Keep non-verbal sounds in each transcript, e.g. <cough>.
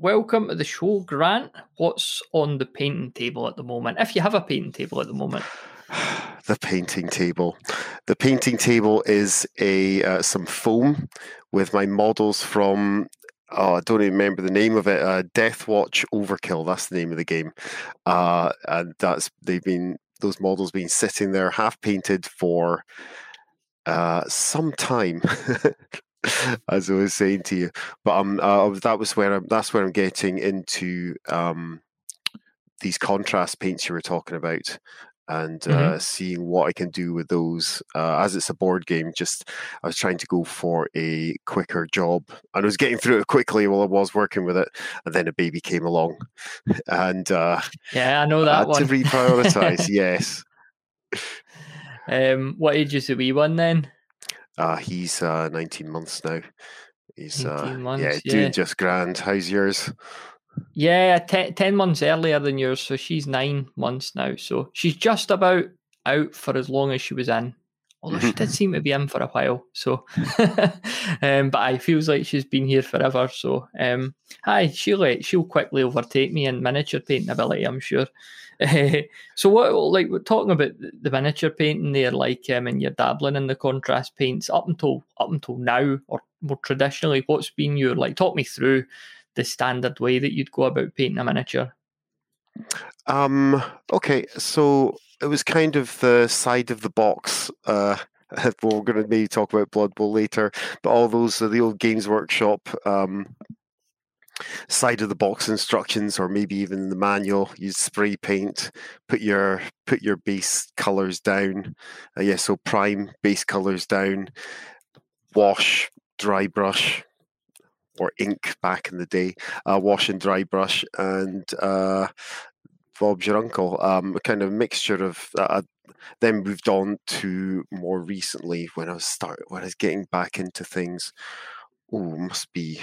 welcome to the show, Grant. What's on the painting table at the moment? If you have a painting table at the moment. <sighs> the painting table. The painting table is a uh, some foam with my models from. Oh, I don't even remember the name of it. Uh, Deathwatch Overkill. That's the name of the game, uh, and that's they've been those models been sitting there half painted for uh, some time. <laughs> <laughs> as I was saying to you, but um, uh, that was where I'm. That's where I'm getting into um, these contrast paints you were talking about and mm-hmm. uh, seeing what I can do with those. Uh, as it's a board game, just I was trying to go for a quicker job, and I was getting through it quickly while I was working with it, and then a baby came along, <laughs> and uh, yeah, I know that I had one. to <laughs> reprioritize. yes. Um, what age is the wee one then? Uh, he's uh, 19 months now. He's uh, months, yeah, yeah, doing just grand. How's yours? Yeah, ten, 10 months earlier than yours. So she's nine months now. So she's just about out for as long as she was in. Although she did <laughs> seem to be in for a while. So, <laughs> um, but I feels like she's been here forever. So, um, hi, she'll, she'll quickly overtake me in miniature painting ability, I'm sure. <laughs> so what like we're talking about the miniature painting there like um and you're dabbling in the contrast paints up until up until now or more traditionally what's been your like talk me through the standard way that you'd go about painting a miniature? Um, okay, so it was kind of the side of the box. Uh, <laughs> we're going to maybe talk about Blood Bowl later, but all those are the old Games Workshop um, side of the box instructions, or maybe even the manual. You spray paint, put your put your base colors down. Uh, yeah, so prime base colors down, wash, dry brush, or ink back in the day, uh, wash and dry brush, and uh, Bob's your uncle. Um, a kind of mixture of. Uh, then moved on to more recently when I was start when I was getting back into things. Oh, must be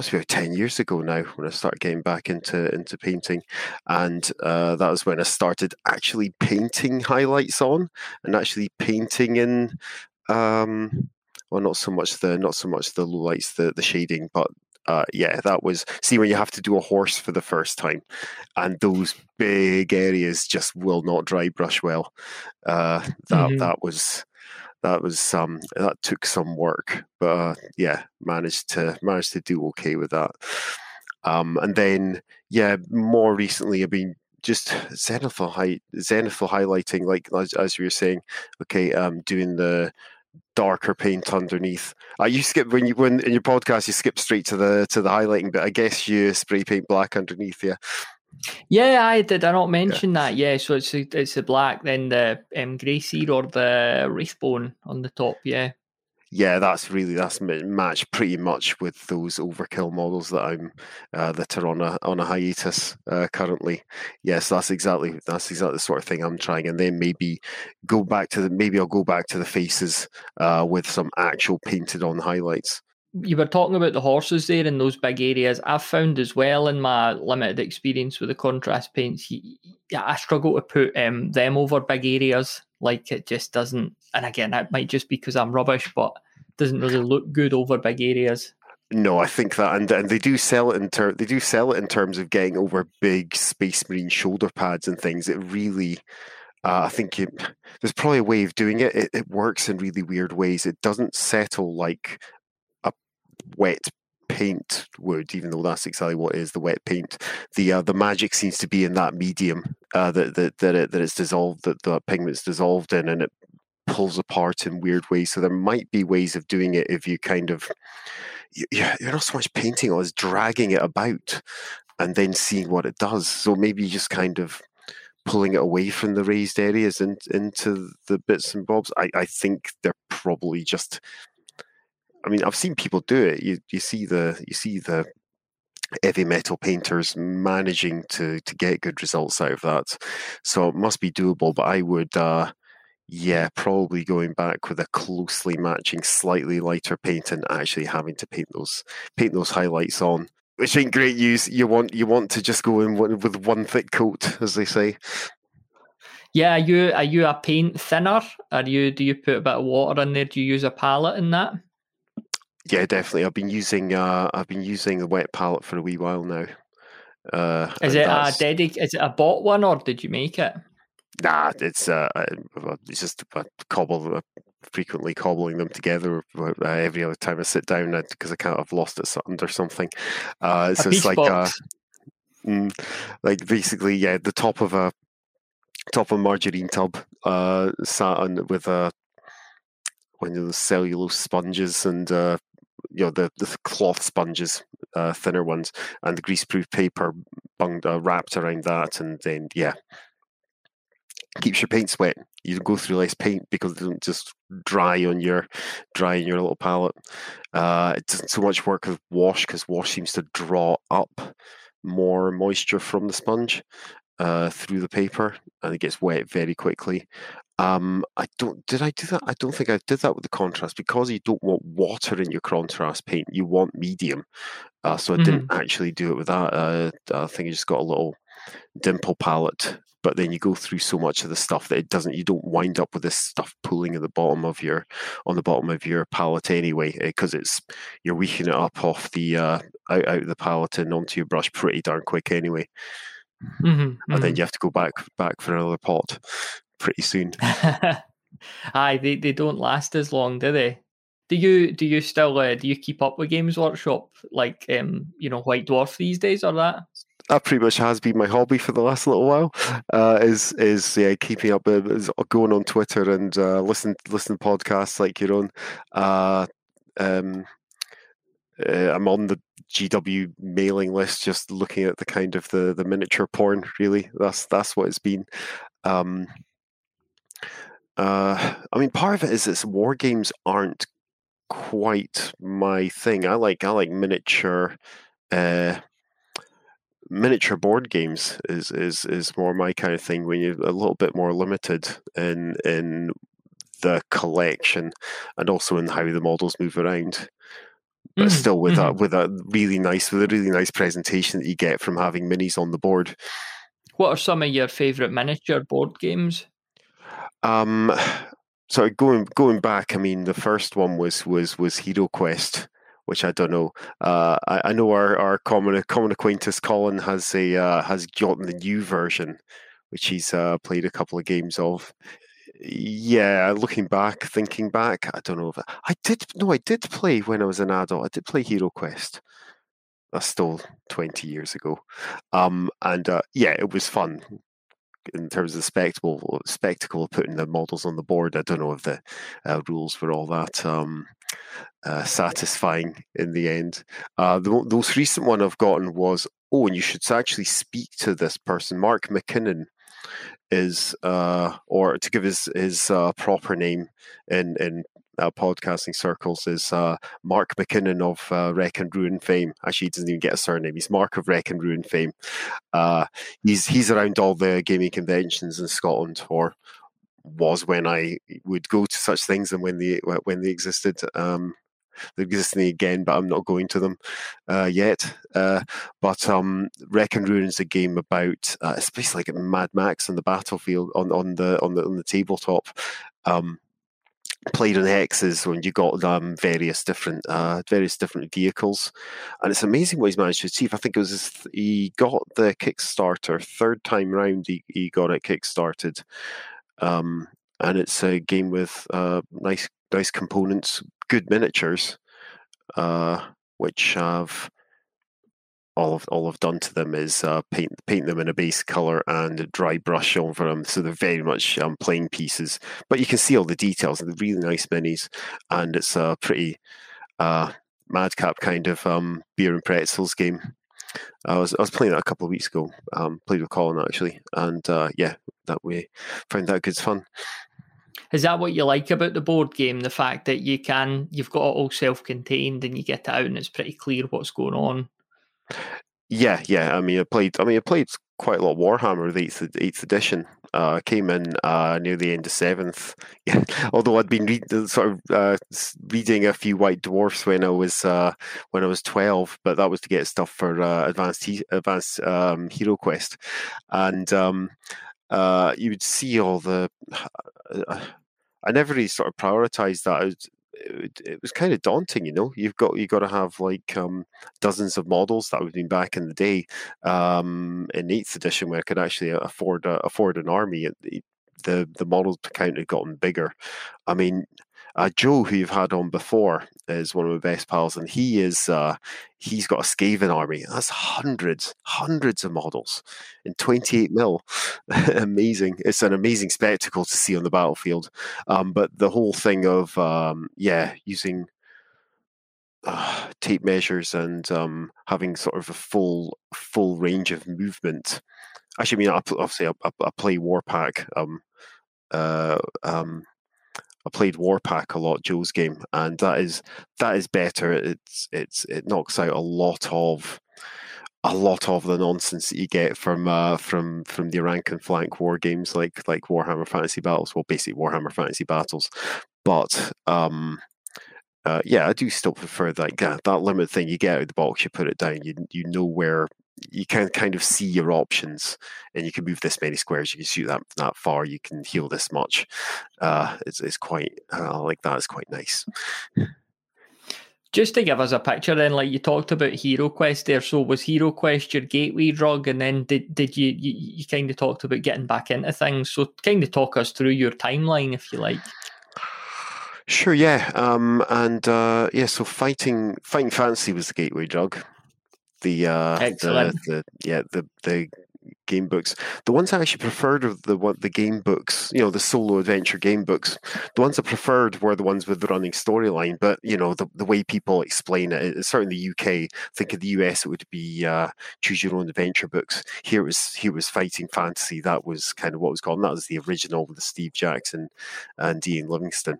must be about 10 years ago now when I started getting back into into painting and uh, that was when I started actually painting highlights on and actually painting in um, well, not so much the not so much the lowlights, the the shading, but uh, yeah, that was see when you have to do a horse for the first time, and those big areas just will not dry brush well. Uh, that mm-hmm. that was that was um that took some work, but uh, yeah, managed to managed to do okay with that. Um, and then yeah, more recently I've been just zenithal height zenithal highlighting like as, as you were saying okay um doing the darker paint underneath. Uh, you skip when you when in your podcast you skip straight to the to the highlighting, but I guess you spray paint black underneath, yeah. Yeah, I did. I not mention yeah. that. Yeah, so it's a, it's the black, then the um, Grey Seer or the wraithbone on the top. Yeah yeah, that's really that's matched pretty much with those overkill models that I'm uh, that are on a on a hiatus uh, currently. Yes, that's exactly that's exactly the sort of thing I'm trying, and then maybe go back to the maybe I'll go back to the faces uh, with some actual painted on highlights. You were talking about the horses there in those big areas. I've found as well in my limited experience with the contrast paints, I struggle to put um, them over big areas like it just doesn't. And again, that might just be because I'm rubbish, but doesn't really look good over big areas. No, I think that, and and they do sell it in ter- they do sell it in terms of getting over big Space Marine shoulder pads and things. It really, uh, I think it, there's probably a way of doing it. it. It works in really weird ways. It doesn't settle like wet paint would, even though that's exactly what is the wet paint. The uh, the magic seems to be in that medium uh, that that that, it, that it's dissolved, that the pigment's dissolved in, and it pulls apart in weird ways. So there might be ways of doing it if you kind of you're not so much painting or as dragging it about and then seeing what it does. So maybe just kind of pulling it away from the raised areas and into the bits and bobs. I, I think they're probably just I mean, I've seen people do it. You you see the you see the heavy metal painters managing to to get good results out of that. So it must be doable. But I would uh, yeah, probably going back with a closely matching, slightly lighter paint and actually having to paint those paint those highlights on, which ain't great use. You want you want to just go in with one thick coat, as they say. Yeah, are you are you a paint thinner? Are you do you put a bit of water in there? Do you use a palette in that? Yeah, definitely. I've been using uh, I've been using the wet palette for a wee while now. Uh, is it a dedic- Is it a bought one or did you make it? Nah, it's uh, it's just a cobble, uh, frequently cobbling them together uh, every other time I sit down because I can't have lost it under something. Uh, so it's like uh, mm, like basically yeah, the top of a top of a margarine tub uh, sat on with a one of the cellulose sponges and uh, you know the, the cloth sponges, uh, thinner ones, and the greaseproof paper bunged, uh, wrapped around that, and then yeah, keeps your paint wet. You go through less paint because it doesn't just dry on your dry in your little palette. Uh, it doesn't so much work with wash because wash seems to draw up more moisture from the sponge uh, through the paper, and it gets wet very quickly. Um, I don't. Did I do that? I don't think I did that with the contrast because you don't want water in your contrast paint. You want medium. Uh, so I mm-hmm. didn't actually do it with that. Uh, I think I just got a little dimple palette. But then you go through so much of the stuff that it doesn't. You don't wind up with this stuff pooling at the bottom of your on the bottom of your palette anyway, because eh, it's you're weakening it up off the uh, out out of the palette and onto your brush pretty darn quick anyway. Mm-hmm, and mm-hmm. then you have to go back back for another pot pretty soon. <laughs> Aye, they, they don't last as long, do they? Do you do you still uh, do you keep up with Games Workshop like um you know White Dwarf these days or that? That pretty much has been my hobby for the last little while. Uh, is is yeah keeping up with is going on Twitter and uh, listen listen to podcasts like your own. Uh, um, uh, I'm on the GW mailing list, just looking at the kind of the the miniature porn. Really, that's that's what it's been. Um, uh, I mean, part of it is that war games aren't quite my thing. I like I like miniature uh, miniature board games is is is more my kind of thing when you're a little bit more limited in in the collection and also in how the models move around. But mm, still with mm-hmm. a with a really nice with a really nice presentation that you get from having minis on the board. What are some of your favourite miniature board games? Um, so going going back, I mean, the first one was was was Hero Quest, which I don't know. Uh, I, I, know our, our common common acquaintance Colin has a uh, has gotten the new version, which he's uh, played a couple of games of. Yeah, looking back, thinking back, I don't know if I, I did. No, I did play when I was an adult. I did play Hero Quest. That's still twenty years ago, um, and uh, yeah, it was fun in terms of the spectacle, spectacle of putting the models on the board. I don't know if the uh, rules were all that um, uh, satisfying in the end. Uh, the, the, most recent one I've gotten was, oh, and you should actually speak to this person. Mark McKinnon is, uh, or to give his his uh, proper name in in uh, podcasting circles is uh, Mark McKinnon of uh, Wreck and Ruin fame. Actually, he doesn't even get a surname. He's Mark of Wreck and Ruin fame. Uh, he's he's around all the gaming conventions in Scotland, or was when I would go to such things and when they when they existed. Um, they're existing again, but I'm not going to them uh, yet. Uh, but um, Wreck and Ruin is a game about uh, it's basically like Mad Max on the battlefield on, on the on the on the tabletop. Um, played on hexes when you got um, various different uh, various different vehicles, and it's amazing what he's managed to achieve. I think it was his, he got the Kickstarter third time round. He, he got it kickstarted, um, and it's a game with uh, nice nice components, good miniatures, uh, which have all I've, all I've done to them is uh, paint paint them in a base color and dry brush over them, so they're very much um, plain pieces. But you can see all the details. They're really nice minis, and it's a pretty uh, madcap kind of um, beer and pretzels game. I was I was playing that a couple of weeks ago. Um, played with Colin actually, and uh, yeah, that way found that good fun. Is that what you like about the board game? The fact that you can you've got it all self-contained and you get it out and it's pretty clear what's going on. Yeah, yeah. I mean, I played. I mean, I played quite a lot Warhammer, the eighth, eighth edition. Uh, came in uh, near the end of seventh. <laughs> Although I'd been read, sort of uh, reading a few White Dwarfs when I was uh, when I was twelve, but that was to get stuff for uh, advanced advanced um, Hero Quest, and um, uh, you would see all the. I never really sort of prioritized that it, it was kind of daunting. You know, you've got you got to have like um, dozens of models that would have been back in the day um, in eighth edition where I could actually afford a, afford an army. The the model count had gotten bigger. I mean, uh, Joe, who you've had on before, is one of my best pals, and he is uh, he's got a Skaven army. That's hundreds, hundreds of models in 28 mil. <laughs> amazing! It's an amazing spectacle to see on the battlefield. Um, but the whole thing of um, yeah, using uh, tape measures and um, having sort of a full full range of movement. Actually, I mean, obviously, I, I play Warpack. Um, uh, um, I played Warpack a lot, Joe's game, and that is that is better. It's it's it knocks out a lot of a lot of the nonsense that you get from uh, from from the rank and flank war games like like Warhammer Fantasy Battles. Well, basically Warhammer Fantasy Battles, but um, uh, yeah, I do still prefer that that, that limit thing. You get out of the box, you put it down, you you know where you can kind of see your options and you can move this many squares you can shoot that that far you can heal this much. Uh it's, it's quite uh, like that is quite nice. Just to give us a picture then like you talked about hero quest there so was hero quest your gateway drug and then did did you you, you kind of talked about getting back into things so kind of talk us through your timeline if you like. Sure, yeah, um, and uh, yeah. So fighting, fighting fantasy was the gateway drug the uh the, the yeah the the game books. The ones I actually preferred of the what the game books, you know, the solo adventure game books. The ones I preferred were the ones with the running storyline. But you know, the, the way people explain it, certainly the UK. I think in the US it would be uh, choose your own adventure books. Here was here was fighting fantasy. That was kind of what was called. And that was the original with the Steve Jackson and Ian Livingstone.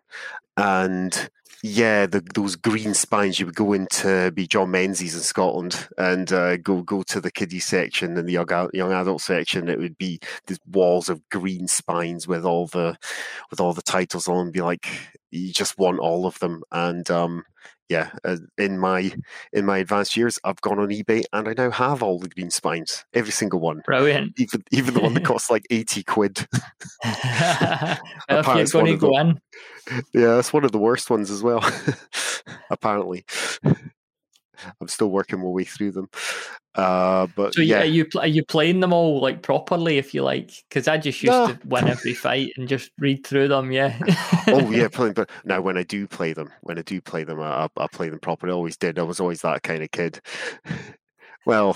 And yeah, the, those green spines. You would go into be John Menzies in Scotland and uh, go go to the kiddie section and the young young adult section. It would be these walls of green spines with all the with all the titles on. Be like, you just want all of them. And um, yeah, uh, in my in my advanced years, I've gone on eBay and I now have all the green spines, every single one. Brilliant. <laughs> Even even the one that costs like eighty quid. <laughs> <laughs> going to go in. Yeah, that's one of the worst ones as well. apparently. I'm still working my way through them. Uh, but so yeah, are you are you playing them all like properly, if you like? Because I just used no. to win every fight and just read through them. Yeah. oh yeah, <laughs> playing. But now when I do play them, when I do play them, I, I play them properly. I always did. I was always that kind of kid. <laughs> Well,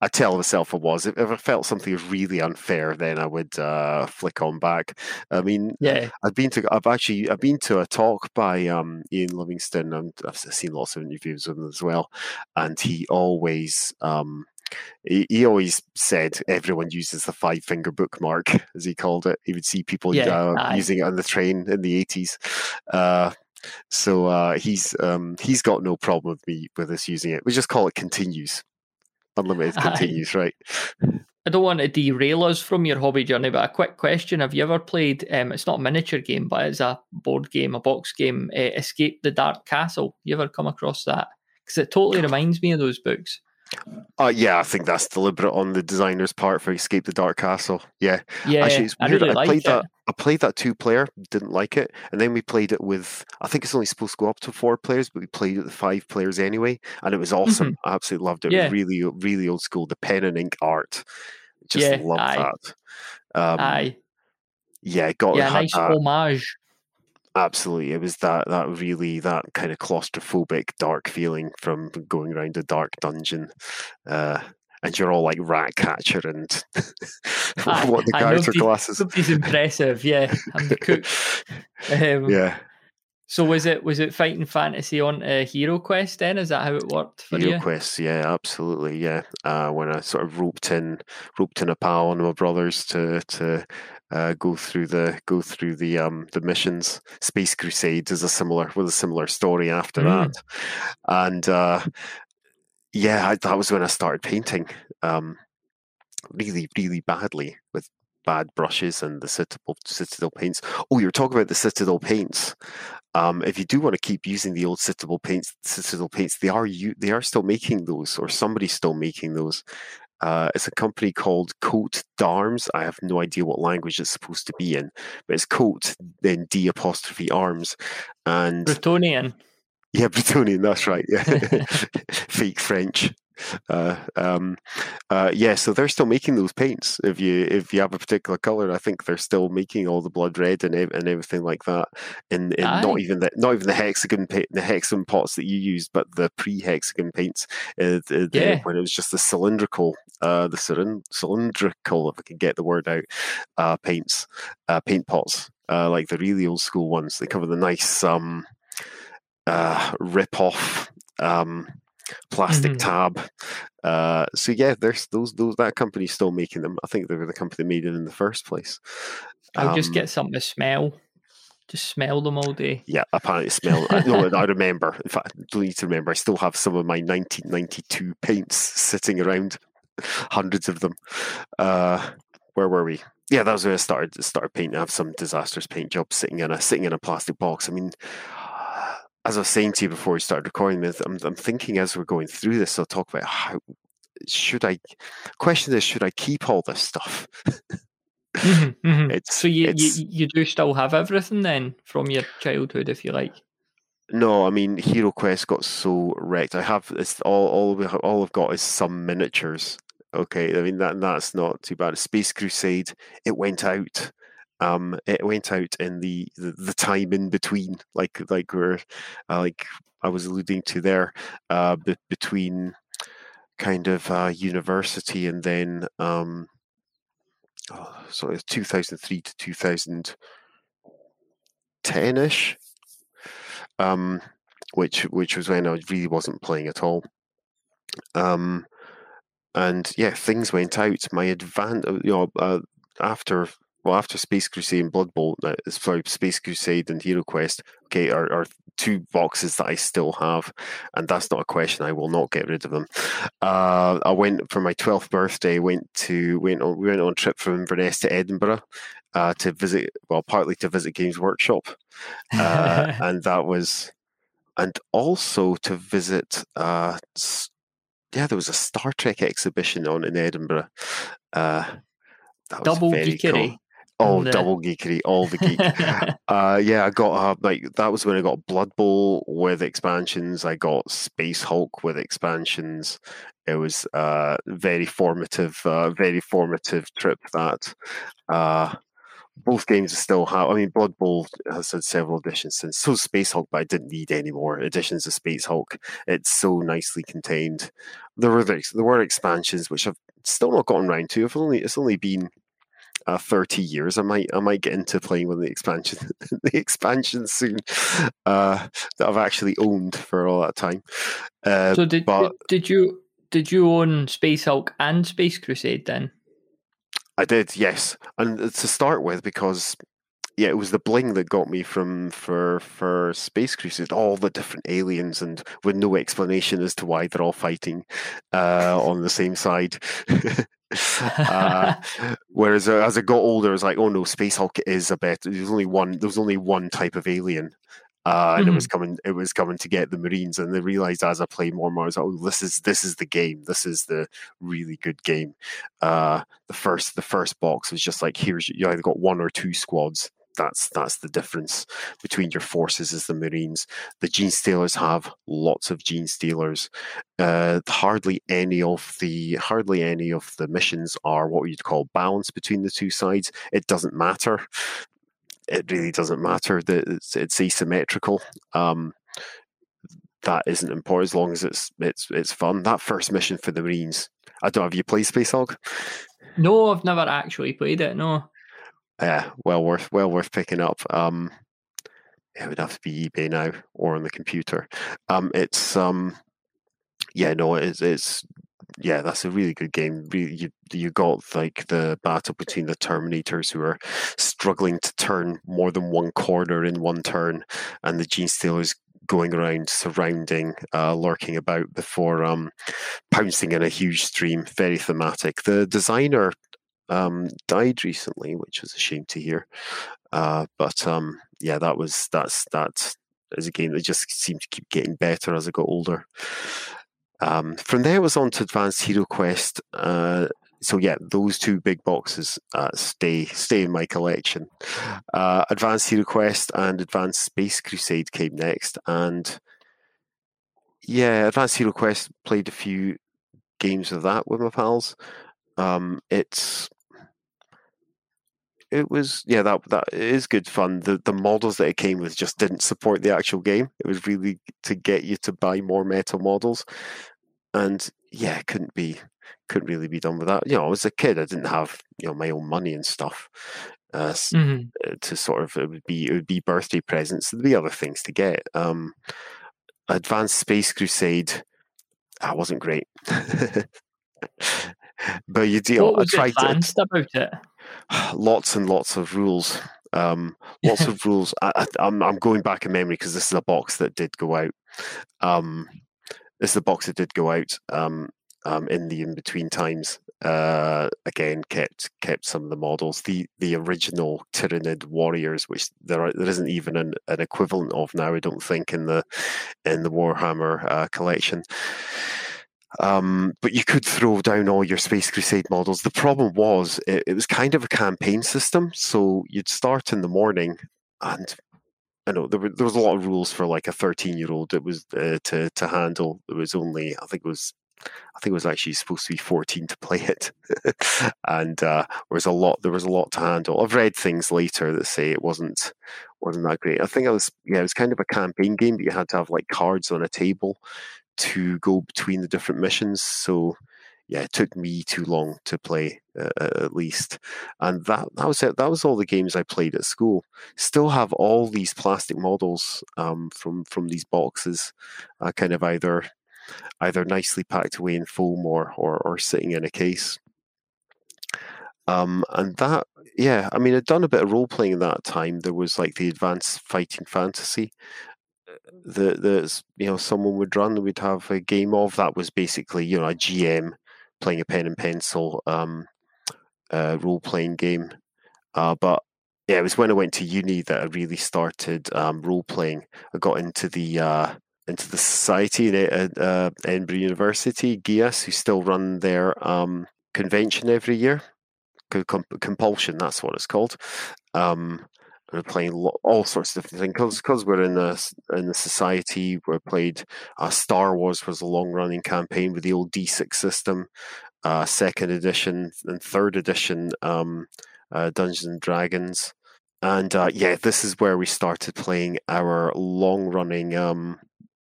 I tell myself I was. If, if I felt something was really unfair, then I would uh, flick on back. I mean, yeah, I've been to. I've actually. I've been to a talk by um, Ian Livingstone, and I've seen lots of interviews with him as well. And he always. Um, he, he always said everyone uses the five finger bookmark, <laughs> as he called it. He would see people yeah, uh, using it on the train in the eighties. Uh, so uh, he's um, he's got no problem with me with us using it. We just call it continues. Unlimited continues, right? I don't want to derail us from your hobby journey, but a quick question: Have you ever played? Um, it's not a miniature game, but it's a board game, a box game. Uh, Escape the Dark Castle. You ever come across that? Because it totally <laughs> reminds me of those books. Uh, yeah, I think that's deliberate on the designer's part for Escape the Dark Castle. Yeah, yeah. Actually, it's weird. I, really I played it. that. I played that two player, didn't like it, and then we played it with. I think it's only supposed to go up to four players, but we played it with five players anyway, and it was awesome. Mm-hmm. I absolutely loved it. Yeah. it really, really old school. The pen and ink art, just yeah, love that. Um, aye. Yeah, got yeah, nice that. homage Absolutely, it was that that really that kind of claustrophobic, dark feeling from going around a dark dungeon, uh, and you're all like rat catcher and <laughs> what the character classes. Somebody's impressive, yeah. I'm <laughs> the cook. Um, yeah. So was it was it fighting fantasy on a Hero Quest then? Is that how it worked for Hero you? Quest, yeah, absolutely, yeah. Uh, when I sort of roped in roped in a pal and my brothers to to uh, go through the go through the um, the missions. Space Crusades is a similar with a similar story after mm. that, and uh, yeah, I, that was when I started painting. Um, really, really badly with bad brushes and the Citadel, Citadel paints. Oh, you're talking about the Citadel paints. Um, if you do want to keep using the old Citadel paints, Citadel paints, they are you they are still making those, or somebody's still making those. Uh, it's a company called Coat d'Arms. I have no idea what language it's supposed to be in, but it's Coat then D apostrophe Arms, and Bretonnian. Yeah, <laughs> Bretonnian. That's right. Yeah, <laughs> <laughs> fake French. Uh, um, uh, yeah, so they're still making those paints. If you if you have a particular color, I think they're still making all the blood red and and everything like that. And, in not even the not even the hexagon paint, the hexagon pots that you used, but the pre hexagon paints. Uh, the, yeah. when it was just the cylindrical, uh, the cylindrical, if I can get the word out, uh, paints, uh, paint pots, uh, like the really old school ones. They cover the nice um, uh, rip off. Um, plastic mm-hmm. tab. Uh, so yeah, there's those those that company's still making them. I think they were the company that made it in the first place. I'll um, just get something to smell. Just smell them all day. Yeah, apparently smell. I, no, I remember. In fact, I need to remember. I still have some of my 1992 paints sitting around, hundreds of them. Uh, where were we? Yeah, that was where I started started painting. I have some disastrous paint jobs sitting in a sitting in a plastic box. I mean, as I was saying to you before we started recording this, I'm, I'm thinking as we're going through this, I'll talk about how should I. Question this? should I keep all this stuff? mm-hmm, mm-hmm. <laughs> It's, so you, it's, you you do still have everything then from your childhood, if you like. No, I mean Hero Quest got so wrecked. I have this all all all I've got is some miniatures. Okay, I mean that that's not too bad. Space Crusade, it went out um, it went out in the, the, the time in between, like like we're uh, like I was alluding to there, uh, be- between kind of uh, university and then um, oh, so 2003 to 2010 ish, um, which which was when I really wasn't playing at all. Um, and yeah, things went out. My advan, uh, you know, uh, after well, after Space Crusade and Blood Bowl, uh, sorry, Space Crusade and Hero Quest, okay, are, are two boxes that I still have, and that's not a question. I will not get rid of them. Uh, I went for my twelfth birthday. Went to went on we went on a trip from Inverness to Edinburgh uh, to visit. Well, partly to visit Games Workshop, uh, <laughs> and that was, and also to visit. Uh, yeah, there was a Star Trek exhibition on in Edinburgh. Uh, Double geekery. Cool. Oh, the... double geekery, all the geek. <laughs> uh, yeah, I got uh, like that was when I got Blood Bowl with expansions. I got Space Hulk with expansions. It was uh, very formative, uh, very formative trip. That uh, both games still have. I mean, Blood Bowl has had several editions since. So Space Hulk, but I didn't need any more editions of Space Hulk. It's so nicely contained. There were there were expansions which I've still not gotten around to. I've only it's only been uh, 30 years i might i might get into playing with the expansion <laughs> the expansion soon uh, that i've actually owned for all that time uh, so did, but, did you did you own space hulk and space crusade then i did yes and to start with because yeah, it was the bling that got me from for for Space Crusade. All the different aliens and with no explanation as to why they're all fighting uh, on the same side. <laughs> uh, whereas uh, as I got older, I was like, oh no, Space Hulk is a better. There's only one. There was only one type of alien, uh, and mm-hmm. it was coming. It was coming to get the Marines, and they realized as I played more and more, I was like, oh, this is this is the game. This is the really good game. Uh, the first the first box was just like, here's you either got one or two squads that's that's the difference between your forces as the Marines. The Genestealers have lots of Genestealers. Uh, hardly any of the hardly any of the missions are what you'd call balanced between the two sides. It doesn't matter. It really doesn't matter that it's, it's asymmetrical. Um, that isn't important as long as it's it's it's fun. That first mission for the Marines. I don't have you played Space Hulk? No, I've never actually played it. No yeah, well worth well worth picking up. Um, it would have to be eBay now or on the computer. Um, it's um, yeah, no, it's it's yeah, that's a really good game. You you got like the battle between the Terminators who are struggling to turn more than one corner in one turn, and the Genestealers going around, surrounding, uh, lurking about before um, pouncing in a huge stream. Very thematic. The designer um, died recently, which was a shame to hear. Uh, but um, yeah, that was that's that is a game that just seemed to keep getting better as I got older. Um, from there, it was on to Advanced Hero Quest. Uh, so yeah, those two big boxes uh, stay stay in my collection. Uh, Advanced Hero Quest and Advanced Space Crusade came next, and yeah, Advanced Hero Quest played a few games of that with my pals. Um, it's it was yeah that that is good fun. The the models that it came with just didn't support the actual game. It was really to get you to buy more metal models, and yeah, it couldn't be couldn't really be done with that. You know, as a kid, I didn't have you know my own money and stuff. Uh, mm-hmm. Uh, to sort of it would be it would be birthday presents. There'd be other things to get. Um, Advanced Space Crusade, that wasn't great. <laughs> but you do. What was I tried advanced to, about it? <sighs> Lots and lots of rules. Um, <laughs> lots of rules. I, am I'm, I'm going back in memory because this is a box that did go out. Um, this is a box that did go out um, um, in the in between times. Uh, again, kept kept some of the models. The the original Tyranid warriors, which there are, there isn't even an, an equivalent of now. I don't think in the in the Warhammer uh, collection. Um, but you could throw down all your Space Crusade models. The problem was it, it was kind of a campaign system, so you'd start in the morning, and I know there, were, there was a lot of rules for like a thirteen year old. It was uh, to to handle. There was only I think it was I think it was actually supposed to be 14 to play it, <laughs> and uh, there was a lot. There was a lot to handle. I've read things later that say it wasn't wasn't that great. I think it was yeah, it was kind of a campaign game, but you had to have like cards on a table to go between the different missions. So yeah, it took me too long to play uh, at least, and that that was it. That was all the games I played at school. Still have all these plastic models um, from from these boxes, uh, kind of either either nicely packed away in foam or or, or sitting in a case. Um, and that, yeah, I mean, I'd done a bit of role playing at that time. There was like the Advanced Fighting Fantasy, that that you know someone would run. We'd have a game of that was basically you know a GM playing a pen and pencil um, uh, role playing game. Uh, but yeah, it was when I went to uni that I really started um, role playing. I got into the uh, into the society at uh, Edinburgh University, GEAS, who still run their um, convention every year. Conpulsion, that's what it's called. Um, we're playing all sorts of different things because we're in the in the society. We played uh, Star Wars was a long running campaign with the old D6 system, uh, second edition and third edition um, uh, Dungeons and Dragons, and uh, yeah, this is where we started playing our long running um,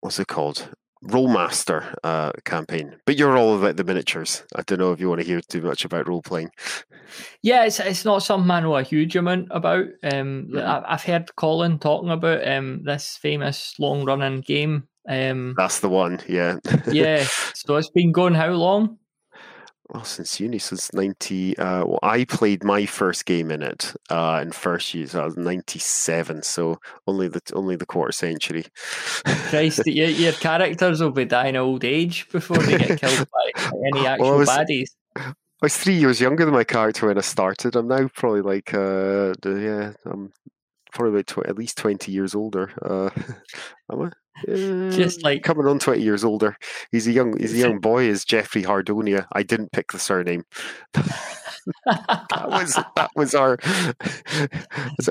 what's it called Rolemaster uh, campaign. But you're all about the miniatures. I don't know if you want to hear too much about role playing. Yeah, it's it's not something I know a huge amount about. Um, mm-hmm. I've heard Colin talking about um, this famous long running game. Um, That's the one, yeah. <laughs> yeah. So it's been going how long? Well, since uni, since 90. Uh, well, I played my first game in it uh, in first year, so I was 97, so only the only the quarter century. Christ, your, your characters will be dying old age before they get killed by <laughs> any actual well, was, baddies. I was three years younger than my character when I started. I'm now probably like, uh, yeah, I'm probably about tw- at least 20 years older. Uh, <laughs> am I? Just mm. like coming on 20 years older. He's a young he's a young boy is Jeffrey Hardonia. I didn't pick the surname. <laughs> that was that was our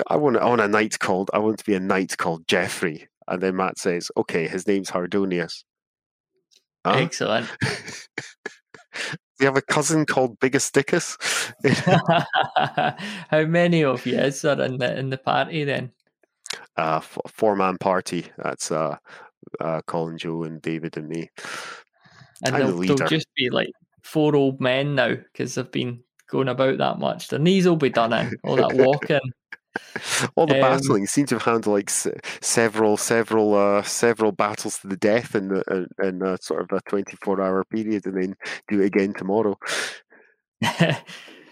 I want on a knight called I want to be a knight called Jeffrey. And then Matt says, Okay, his name's Hardonius. Huh? Excellent. <laughs> Do you have a cousin called Biggest <laughs> How many of you is there in the in the party then? Uh, four man party. That's uh, uh, Colin, Joe, and David and me. And they'll, the they'll, just be like four old men now because they've been going about that much. Their knees will be done in, all that walking. <laughs> all the um, battling seem to have handled like several, several, uh, several battles to the death in the, in uh, sort of a twenty-four hour period, and then do it again tomorrow. <laughs>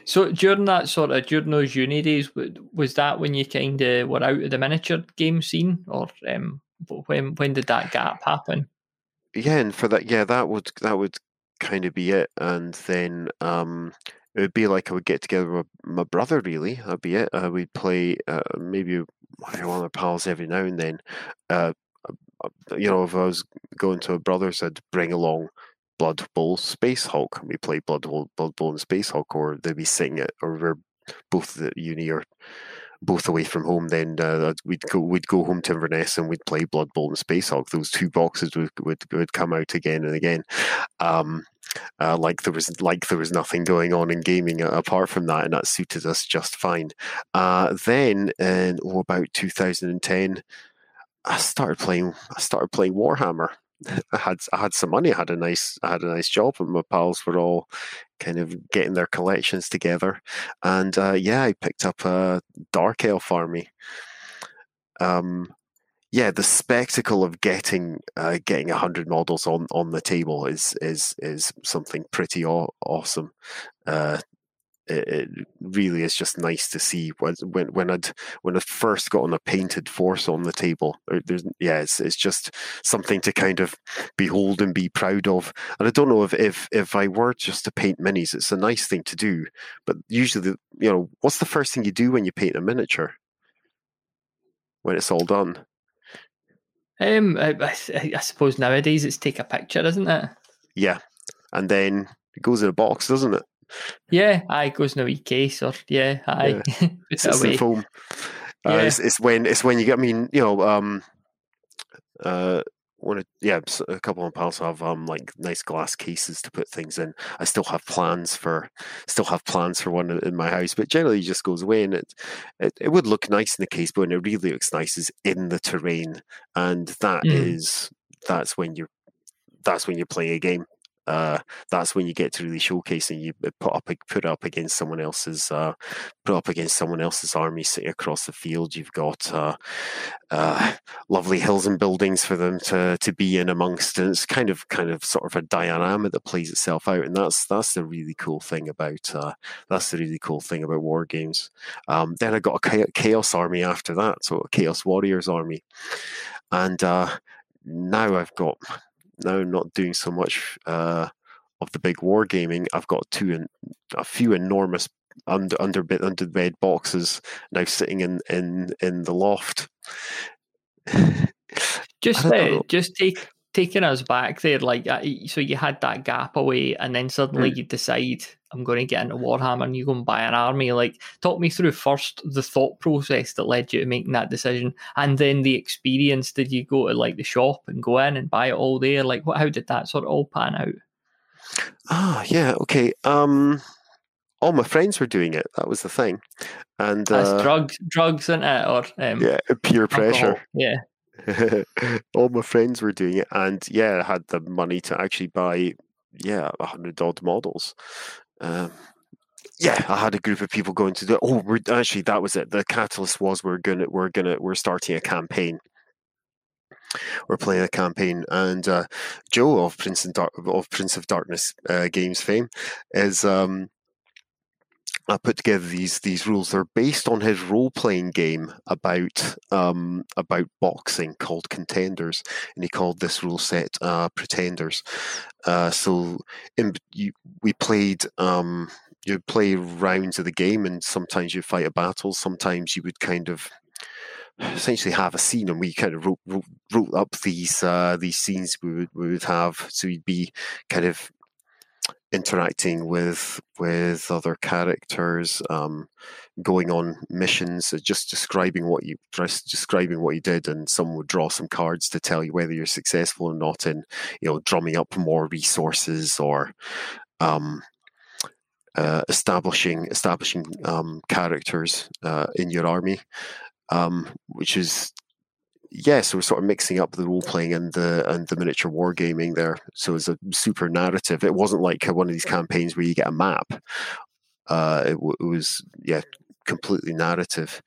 So during that sort of during those uni days, was that when you kind of were out of the miniature game scene, or um, when when did that gap happen? Yeah, and for that, yeah, that would that would kind of be it, and then um, it would be like I would get together with my brother. Really, that'd be it. Uh, we'd play uh, maybe one of our pals every now and then. Uh, uh, you know, if I was going to a brother's, I'd bring along Blood Bowl Space Hulk. We play Blood Bowl, Blood Bowl and Space Hulk, or they'd be sitting it, or we're both at uni or both away from home. Then uh, we'd go we'd go home to Inverness and we'd play Blood Bowl and Space Hulk. Those two boxes would would, would come out again and again. Um, uh, like there was like there was nothing going on in gaming apart from that, and that suited us just fine. Uh, then in oh, about 2010, I started playing. I started playing Warhammer. I had I had some money. I had a nice I had a nice job, and my pals were all kind of getting their collections together. And uh, yeah, I picked up a Dark Elf army. Um, yeah, the spectacle of getting uh, getting hundred models on, on the table is is is something pretty aw- awesome. Uh, it, it, really is just nice to see when when I'd when I first got on a painted force on the table. There's yeah, it's it's just something to kind of behold and be proud of. And I don't know if if if I were just to paint minis, it's a nice thing to do. But usually, the, you know, what's the first thing you do when you paint a miniature? When it's all done. Um, I, I suppose nowadays it's take a picture, isn't it? Yeah, and then it goes in a box, doesn't it? Yeah, I goes in a wee case or yeah, I yeah. <laughs> it's, foam. Uh, yeah. it's, it's, when it's when you get. I mean, you know, um, uh, one of, yeah, a couple of pals have um like nice glass cases to put things in. I still have plans for still have plans for one in my house, but generally it just goes away and it it, it would look nice in the case, but when it really looks nice is in the terrain, and that mm. is that's when you're that's when you're playing a game uh, that's when you get to really showcase and you uh, put up put up against someone else's uh, put up against someone else's army sitting across the field. You've got uh, uh, lovely hills and buildings for them to to be in amongst, and it's kind of kind of sort of a diorama that plays itself out, and that's that's the really cool thing about uh, that's the really cool thing about war games. Um, then I got a chaos army after that, so a chaos warriors army, and now I've got now not doing so much uh, of the big wargaming. I've got two and a few enormous under under bed under bed boxes now sitting in in in the loft. <laughs> just uh, just take taking us back there, like uh, so you had that gap away, and then suddenly mm. you decide I'm going to get into Warhammer, and you go and buy an army. Like, talk me through first the thought process that led you to making that decision, and then the experience. Did you go to like the shop and go in and buy it all there? Like, what? How did that sort of all pan out? Ah, yeah, okay. Um, all my friends were doing it. That was the thing, and uh, drugs, drugs, in it, or um, yeah, peer pressure. Yeah, <laughs> all my friends were doing it, and yeah, I had the money to actually buy yeah a hundred odd models. Um, yeah, I had a group of people going to do. Oh, we're actually that was it. The catalyst was we're gonna we're gonna we're starting a campaign. We're playing a campaign, and uh, Joe of Prince of Prince of Darkness uh, games fame is um, I put together these these rules. They're based on his role playing game about um, about boxing called Contenders, and he called this rule set uh, Pretenders. Uh, so in, you, we played. Um, you play rounds of the game, and sometimes you fight a battle. Sometimes you would kind of essentially have a scene, and we kind of wrote, wrote, wrote up these uh, these scenes we would we would have. So you'd be kind of interacting with with other characters, um, going on missions, uh, just describing what you just describing what you did, and someone would draw some cards to tell you whether you're successful or not in you know drumming up more resources or um, uh, establishing establishing um, characters uh, in your army, um, which is yeah, so we're sort of mixing up the role playing and the and the miniature wargaming there. So it's a super narrative. It wasn't like one of these campaigns where you get a map. Uh, it, it was yeah, completely narrative.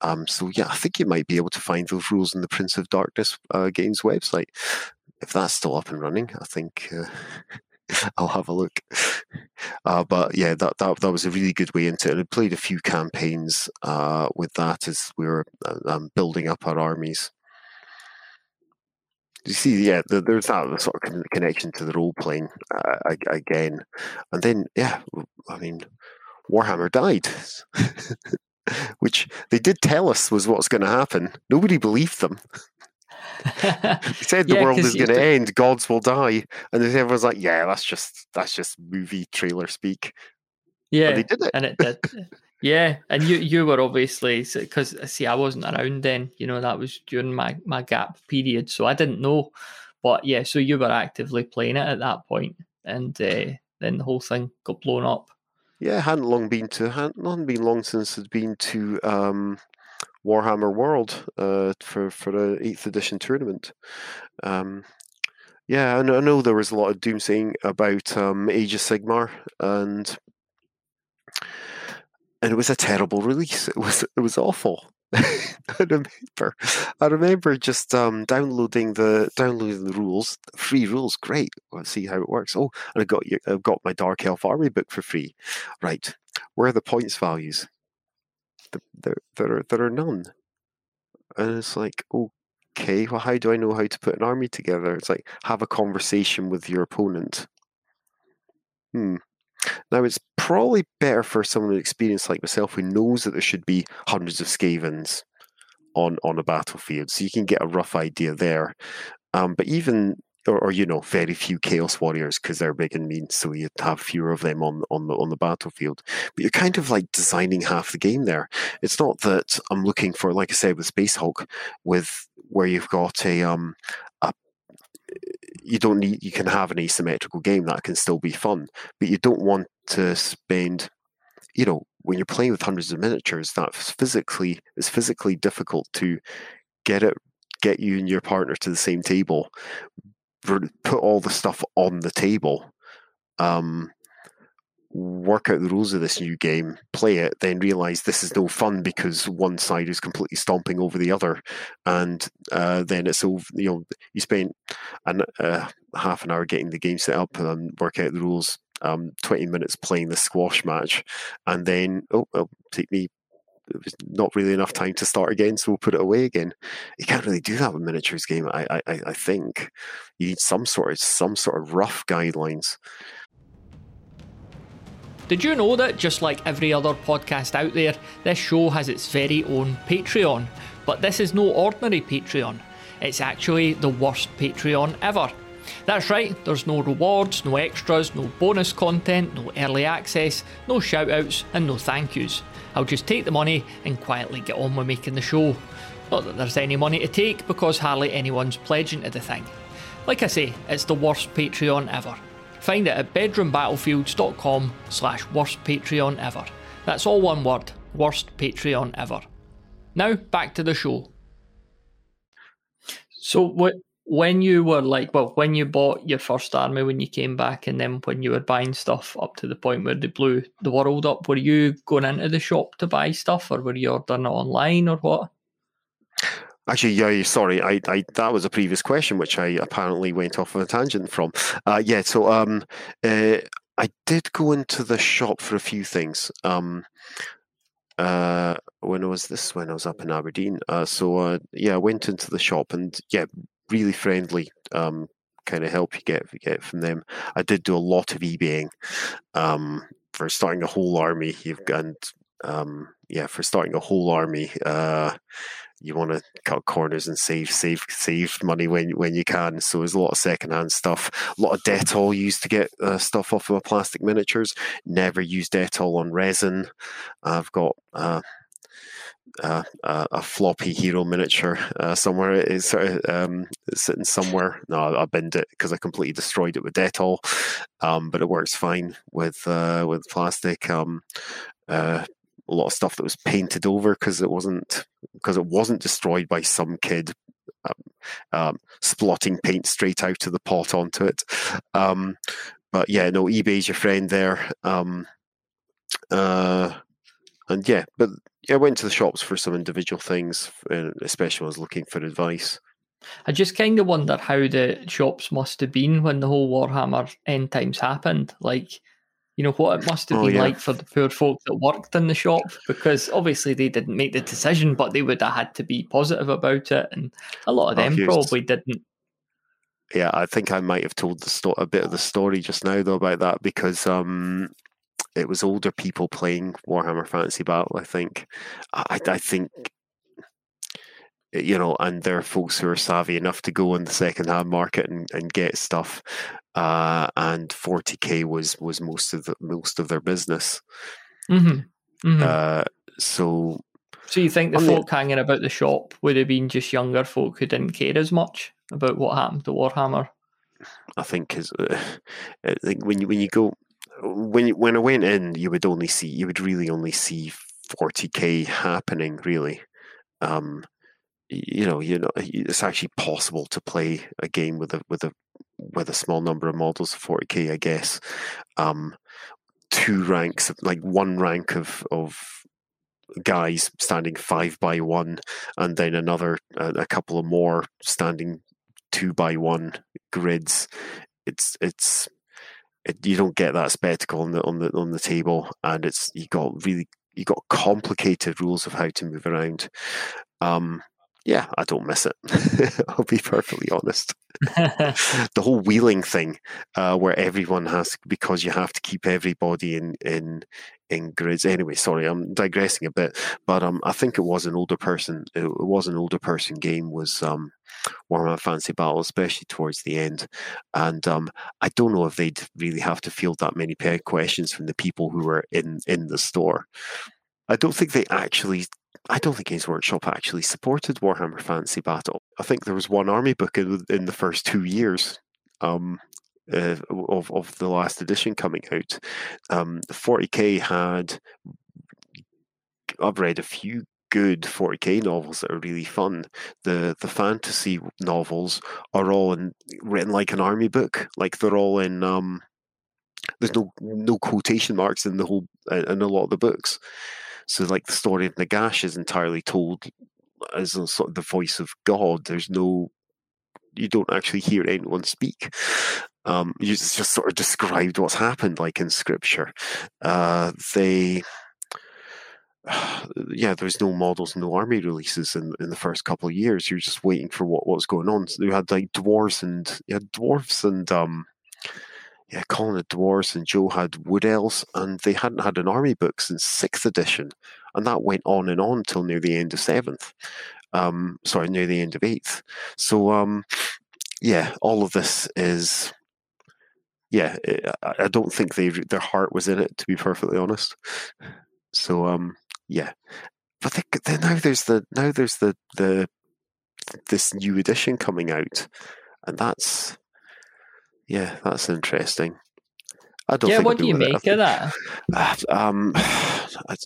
Um, so yeah, I think you might be able to find those rules in the Prince of Darkness uh, games website. If that's still up and running, I think uh, <laughs> I'll have a look. Uh, but yeah, that, that that was a really good way into it. I played a few campaigns uh, with that as we were uh, um, building up our armies you see, yeah, there's that sort of connection to the role playing uh, again, and then yeah, I mean, Warhammer died, <laughs> which they did tell us was what's going to happen. Nobody believed them. <laughs> he said the Yeah, world is going to end, gods will die, and then everyone's like, "Yeah, that's just that's just movie trailer speak." yeah, And they did it. and it did. <laughs> Yeah, and you you were obviously because see I wasn't around then. You know that was during my my gap period, so I didn't know. But yeah, so you were actively playing it at that point, and uh, then the whole thing got blown up. Yeah, hadn't long been to hadn't been long since I'd been to um, Warhammer World uh, for for the eighth edition tournament. Um, yeah, I know, I know there was a lot of doomsaying about um, Age of Sigmar, and and it was a terrible release. It was it was awful. I remember, I remember just um, downloading the downloading the rules, free rules. Great, let's see how it works. Oh, and I got you, I got my Dark Elf Army book for free. Right, where are the points values? There, there are there are none. And it's like, okay, well, how do I know how to put an army together? It's like have a conversation with your opponent. Hmm. Now it's probably better for someone with experience like myself who knows that there should be hundreds of Skavens on on a battlefield, so you can get a rough idea there. Um, but even or, or you know, very few Chaos Warriors because they're big and mean, so you have fewer of them on on the on the battlefield. But you're kind of like designing half the game there. It's not that I'm looking for, like I said, with Space Hulk, with where you've got a um you don't need you can have an asymmetrical game that can still be fun, but you don't want to spend you know when you're playing with hundreds of miniatures that's physically it's physically difficult to get it get you and your partner to the same table put all the stuff on the table um work out the rules of this new game play it then realize this is no fun because one side is completely stomping over the other. And uh, then it's over you know you spent an, uh, half an hour getting the game set up and work out the rules um, 20 minutes playing the squash match. And then oh it'll take me it was not really enough time to start again so we'll put it away again. You can't really do that with miniatures game i, I- I think. You need some sort of some sort of rough guidelines Did you know that just like every other podcast out there, this show has its very own Patreon? But this is no ordinary Patreon. It's actually the worst Patreon ever. That's right, there's no rewards, no extras, no bonus content, no early access, no shoutouts, and no thank yous. I'll just take the money and quietly get on with making the show. Not that there's any money to take because hardly anyone's pledging to the thing. Like I say, it's the worst Patreon ever. Find it at bedroombattlefields.com slash worst Patreon ever. That's all one word, worst Patreon ever. Now, back to the show. So, what, when you were like, well, when you bought your first army, when you came back, and then when you were buying stuff up to the point where they blew the world up, were you going into the shop to buy stuff, or were you ordering it online, or what? Actually, yeah, sorry, I, I that was a previous question which I apparently went off on a tangent from. Uh, yeah, so um, uh, I did go into the shop for a few things. Um, uh, when was this? When I was up in Aberdeen. Uh, so uh, yeah, I went into the shop and yeah, really friendly. Um, kind of help you get get from them. I did do a lot of eBaying. Um, for starting a whole army, you've and um, yeah, for starting a whole army. Uh, you want to cut corners and save save save money when when you can. So there's a lot of secondhand stuff, a lot of Dettol used to get uh, stuff off of my plastic miniatures. Never use Dettol on resin. I've got. Uh, uh, uh, a floppy hero miniature uh, somewhere. It's sort of um, it's sitting somewhere. No, I, I binned it because I completely destroyed it with Dettol, um, but it works fine with uh, with plastic. Um, uh, a lot of stuff that was painted over because it wasn't because it wasn't destroyed by some kid um, um, splotting paint straight out of the pot onto it. Um, but yeah, no, eBay's your friend there. Um, uh, and yeah, but I went to the shops for some individual things, especially when I was looking for advice. I just kind of wonder how the shops must have been when the whole Warhammer end times happened. Like, you know, what it must have Oh, been yeah. like for the poor folk that worked in the shop because obviously they didn't make the decision, but they would have had to be positive about it. And a lot of them probably didn't. Yeah, I think I might have told the sto- a bit of the story just now though about that because um, it was older people playing Warhammer Fantasy Battle. I think. I, I think you know, and there are folks who are savvy enough to go in the second hand market and, and get stuff. Uh, and 40k was was most of the most of their business. Mm-hmm. Mm-hmm. Uh, so, so you think the folk the- hanging about the shop would have been just younger folk who didn't care as much about what happened to Warhammer? I think is uh, I think when you when you go when you, when I went in, you would only see you would really only see 40k happening really. Um, you know, you know, it's actually possible to play a game with a with a with a small number of models of 40k, I guess. Um, two ranks, like one rank of of guys standing five by one, and then another uh, a couple of more standing two by one grids. It's it's it, you don't get that spectacle on the on the on the table, and it's you got really you got complicated rules of how to move around. Um, yeah, I don't miss it. <laughs> I'll be perfectly honest. <laughs> the whole wheeling thing, uh, where everyone has because you have to keep everybody in in in grids. Anyway, sorry, I'm digressing a bit, but um, I think it was an older person. It was an older person game. Was um, Warhammer Fantasy Battle, especially towards the end, and um, I don't know if they'd really have to field that many questions from the people who were in in the store. I don't think they actually. I don't think Games Workshop actually supported Warhammer Fantasy Battle. I think there was one army book in, in the first two years um, uh, of of the last edition coming out. Um, 40k had. I've read a few good 40k novels that are really fun. The the fantasy novels are all in, written like an army book, like they're all in. Um, there's no no quotation marks in the whole in a lot of the books. So, like the story of Nagash is entirely told as a sort of the voice of God. There's no, you don't actually hear anyone speak. Um, you just, just sort of described what's happened, like in scripture. Uh, they, <sighs> yeah, there's no models, no army releases in, in the first couple of years. You're just waiting for what, was going on. So you had like dwarves and you had dwarves and um, yeah, Colin had dwarves and Joe had wood elves, and they hadn't had an army book since sixth edition, and that went on and on till near the end of seventh. Um, sorry, near the end of eighth. So, um, yeah, all of this is, yeah, I I don't think they their heart was in it, to be perfectly honest. So, um, yeah, but they, then now there's the now there's the the this new edition coming out, and that's yeah, that's interesting. I don't. yeah, think what do you with it. I make of that? um, <sighs> I-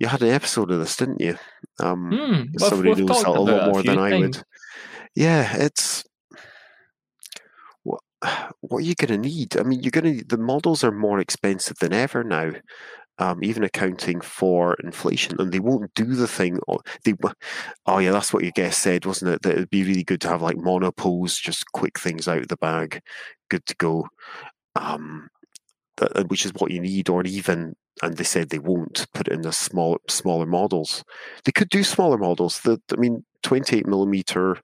you had an episode of this, didn't you? Um, we've, somebody we've knows a lot a more few than I would. Yeah, it's what <sighs> what are you going to need? I mean, you're going to the models are more expensive than ever now. Um, even accounting for inflation, and they won't do the thing. They, oh yeah, that's what your guest said, wasn't it? That it'd be really good to have like monopose, just quick things out of the bag, good to go. Um, that, uh, which is what you need, or even, and they said they won't put it in the small, smaller models. They could do smaller models. That I mean, 28 millimeter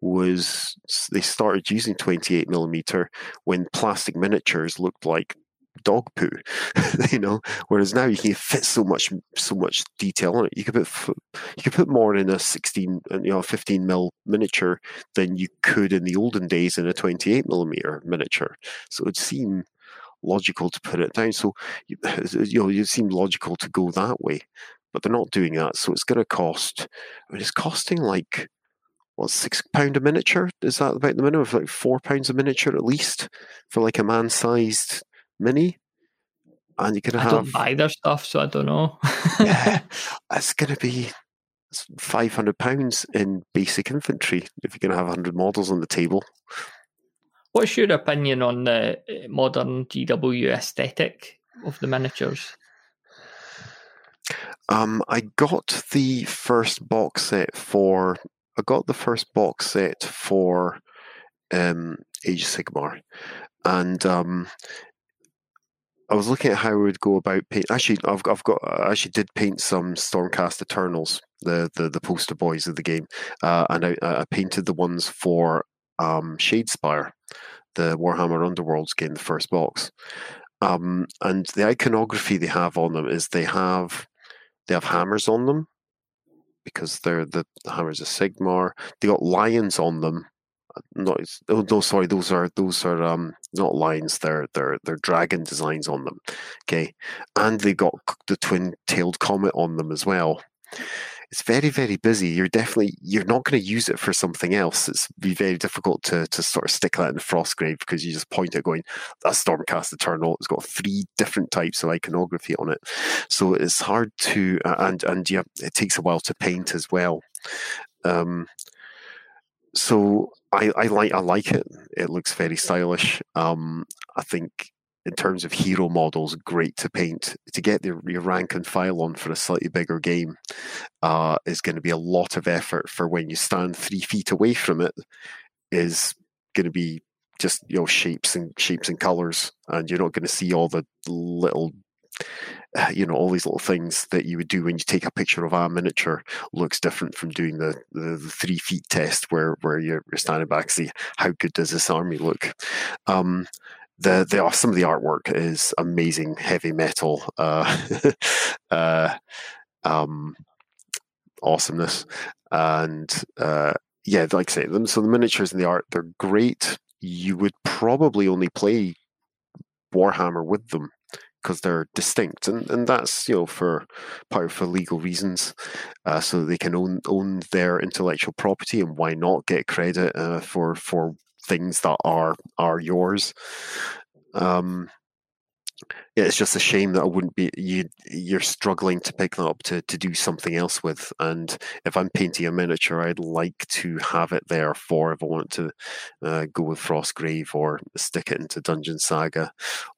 was they started using 28 millimeter when plastic miniatures looked like dog poo, <laughs> you know. Whereas now you can fit so much, so much detail on it. You could put, you could put more in a 16, uh, you know, 15 mil miniature than you could in the olden days in a 28 millimeter miniature. So it would seem logical to put it down. So you, <sighs> you know, it seemed logical to go that way, but they're not doing that. So it's going to cost. I mean, it's costing like what six pound a miniature? Is that about the minimum? Of like four pounds a miniature at least for like a man-sized mini, and you're going I to don't buy their stuff, so I don't know. yeah, <laughs> it's going to be. Five hundred pounds in basic infantry if you're going to have hundred models on the table. What's your opinion on the uh, modern GW aesthetic of the miniatures? Um, I got the first box set for. I got the first box set for um, Age Sigmar, and um, I was looking at how I would go about paint. Actually, I've I've got I actually did paint some Stormcast Eternals, the the, the poster boys of the game, uh, and I, I painted the ones for um, Shadespire, the Warhammer Underworlds game, the first box. Um, and the iconography they have on them is they have they have hammers on them, because they're the, the hammers of Sigmar. They got lions on them. Not oh no, sorry, those are those are um not lions. They're they're they're dragon designs on them. Okay, and they got the twin-tailed comet on them as well. It's very very busy. You're definitely you're not going to use it for something else. It's be very difficult to to sort of stick that in frostgrave because you just point at going that's stormcast eternal. It's got three different types of iconography on it. So it's hard to and and yeah it takes a while to paint as well. Um so I, I like I like it. It looks very stylish. Um, I think in terms of hero models, great to paint. To get the, your rank and file on for a slightly bigger game uh, is going to be a lot of effort for when you stand three feet away from it. Is going to be just you know shapes and shapes and colors, and you're not going to see all the little <sighs> you know all these little things that you would do when you take a picture of a miniature looks different from doing the, the, the three feet test where where you're, you're standing back see how good does this army look. Um, the the some of the artwork is amazing heavy metal uh, <laughs> uh, um, awesomeness. And uh, yeah like I say them so the miniatures and the art they're great. You would probably only play Warhammer with them because they're distinct, and, and that's you know for part for legal reasons, uh, so they can own own their intellectual property, and why not get credit uh, for for things that are are yours. Um, yeah, it's just a shame that I wouldn't be you. You're struggling to pick that up to to do something else with. And if I'm painting a miniature, I'd like to have it there for if I want to uh, go with Frostgrave or stick it into Dungeon Saga,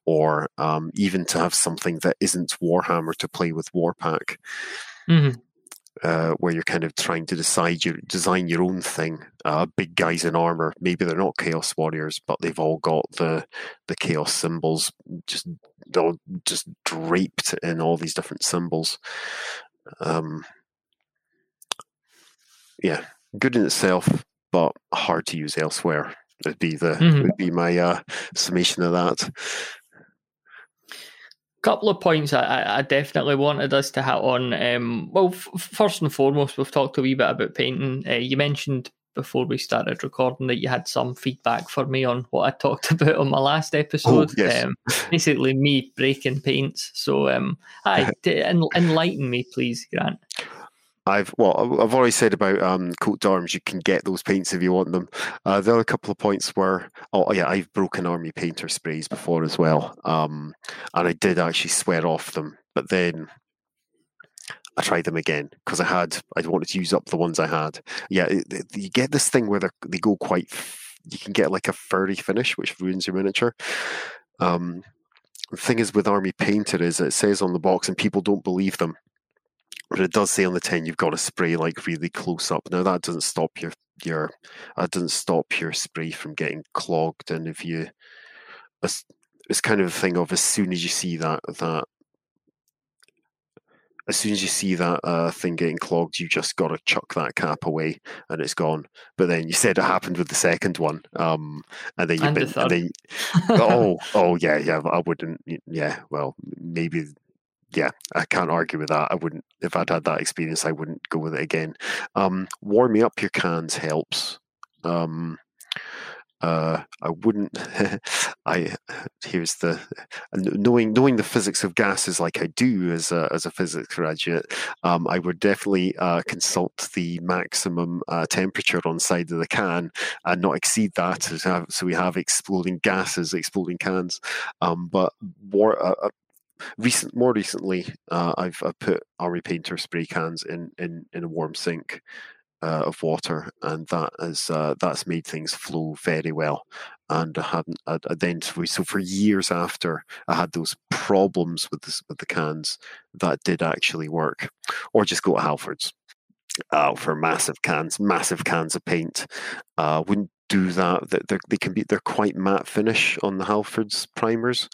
or um, even to have something that isn't Warhammer to play with Warpack. Mm-hmm uh, where you're kind of trying to decide your design your own thing. Uh, big guys in armor, maybe they're not chaos warriors, but they've all got the the chaos symbols just just draped in all these different symbols. Um, yeah, good in itself, but hard to use elsewhere. Would be the mm-hmm. would be my uh, summation of that couple of points I, I, definitely wanted us to hit on. Um, well, f- first and foremost, we've talked a wee bit about painting. Uh, you mentioned before we started recording that you had some feedback for me on what I talked <laughs> about on my last episode. Oh, yes. um, basically, me breaking paints. So, um, I, <laughs> enlighten me, please, Grant. I've well, I've already said about um, coat d'arms. You can get those paints if you want them. Uh, are a couple of points where, oh yeah, I've broken army painter sprays before as well, um, and I did actually swear off them. But then I tried them again because I had I wanted to use up the ones I had. Yeah, it, it, you get this thing where they go quite. You can get like a furry finish, which ruins your miniature. Um, the thing is with army painter is it says on the box, and people don't believe them but it does say on the tin you've got to spray like really close up. Now that doesn't stop your your that doesn't stop your spray from getting clogged. And if you, it's, it's kind of a thing of as soon as you see that that as soon as you see that uh, thing getting clogged, you just got to chuck that cap away and it's gone. But then you said it happened with the second one, um, and then you've been, and then, <laughs> oh, oh yeah, yeah. I wouldn't, yeah. Well, maybe yeah, I can't argue with that. I wouldn't if I'd had that experience. I wouldn't go with it again. Um, warming up your cans helps. Um, uh, I wouldn't. <laughs> I here's the knowing knowing the physics of gases like I do as a as a physics graduate. Um, I would definitely uh, consult the maximum uh, temperature on side of the can and not exceed that. So we have exploding gases, exploding cans. Um, but war, uh, uh recent more recently, uh, I've, I've put army painter spray cans in in in a warm sink. Uh, of water, and that is uh, that's made things flow very well. And I hadn't I, I then so for years after I had those problems with with the cans, that did actually work. Or just go to Halfords uh, for massive cans, massive cans of paint. Uh, wouldn't do that. That they can be they're quite matte finish on the Halfords primers,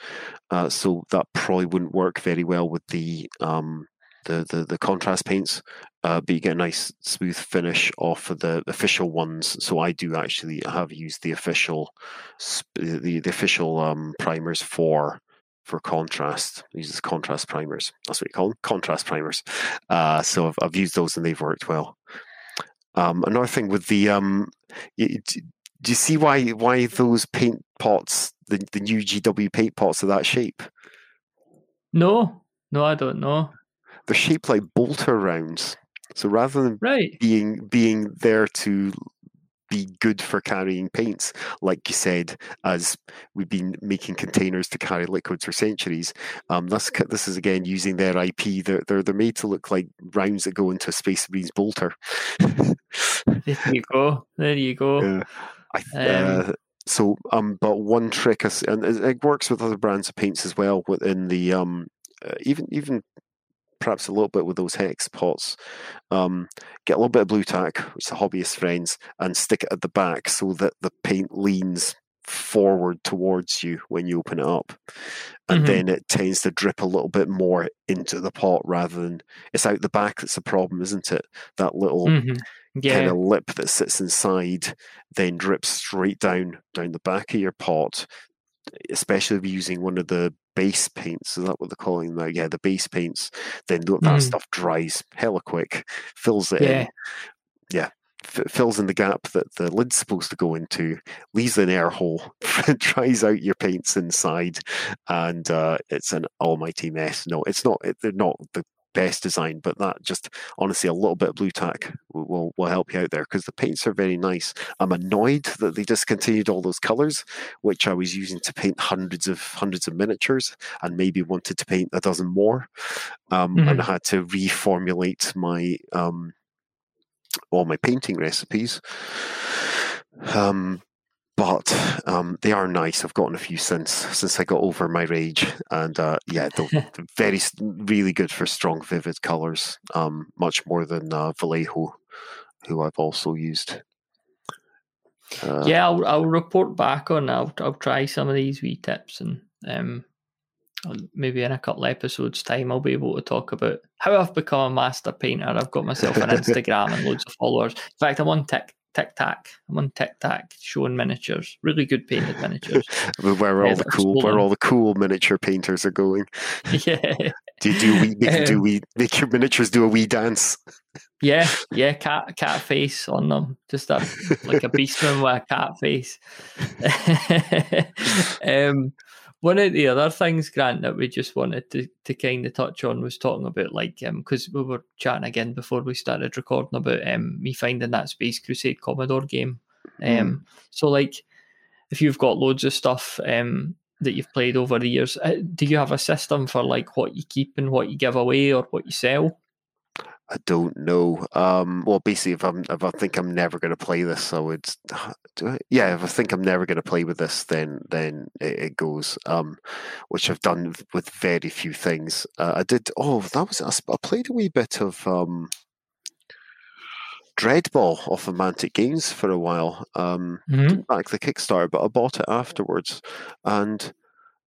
uh, so that probably wouldn't work very well with the um, the, the, the contrast paints. Uh, but you get a nice smooth finish off of the official ones. So I do actually have used the official the the official um, primers for for contrast. Uses contrast primers. That's what you call them, contrast primers. Uh, so I've, I've used those and they've worked well. Um, another thing with the um, you, do you see why why those paint pots, the the new GW paint pots, are that shape? No, no, I don't know. They're shaped like bolter rounds. So rather than right. being being there to be good for carrying paints, like you said, as we've been making containers to carry liquids for centuries. Um, this this is again using their IP. They're they're, they're made to look like rounds that go into a Space Marines bolter. <laughs> there you go. There you go. Yeah. I, um, uh, so, um, but one trick, is, and it works with other brands of paints as well. Within the um, uh, even even perhaps a little bit with those hex pots. Um, get a little bit of Blu Tack, which is a hobbyist friends, and stick it at the back so that the paint leans forward towards you when you open it up. And mm-hmm. then it tends to drip a little bit more into the pot rather than it's out the back that's the problem, isn't it? That little mm-hmm. Yeah. kind of lip that sits inside then drips straight down down the back of your pot especially if you're using one of the base paints. Is that what they're calling that? Yeah, the base paints. Then that mm. stuff dries hella quick, fills it yeah. in. Yeah, f- fills in the gap that the lid's supposed to go into, leaves an air hole, <laughs> dries out your paints inside, and uh, it's an almighty mess. No, it's not. It, they're not the best design, but that just honestly a little bit of Blu Tack will, will help you out there because the paints are very nice. I'm annoyed that they discontinued all those colors, which I was using to paint hundreds of hundreds of miniatures, and maybe wanted to paint a dozen more, um, mm-hmm. and I had to reformulate my um, all my painting recipes. Um, but um, they are nice. I've gotten a few since since I got over my rage, and uh, yeah, they're <laughs> very really good for strong, vivid colors. Um, much more than uh, Vallejo, who I've also used. Uh, yeah, I'll, I'll report back on. I'll I'll try some of these wee tips, and um, maybe in a couple episodes' time, I'll be able to talk about how I've become a master painter. I've got myself an <laughs> Instagram and loads of followers. In fact, I'm on Tik Tac. I'm on Tic Tac showing miniatures, really good painted miniatures. <laughs> where all the cool, where all the cool miniature painters are going. <laughs> Yeah. Do you do we make, um, do we make your miniatures do a wee dance? Yeah, yeah, cat cat face on them, just a like a <laughs> beastman with a cat face. um, one of the other things, Grant, that we just wanted to, to kind of touch on was talking about like because um, we were chatting again before we started recording about um, me finding that Space Crusade Commodore game. Mm. Um, so like if you've got loads of stuff um, that you've played over the years, uh, do you have a system for like what you keep and what you give away or what you sell? I don't know. Um, well, basically, if I'm if I think I'm never going to play this, I would. I, yeah, if I think I'm never going to play with this, then then it, it goes. Um, which I've done with very few things. Uh, I did. Oh, that was. I, played a wee bit of um, Dreadball off of Mantic Games for a while. Um, mm-hmm. Back the Kickstarter, but I bought it afterwards, and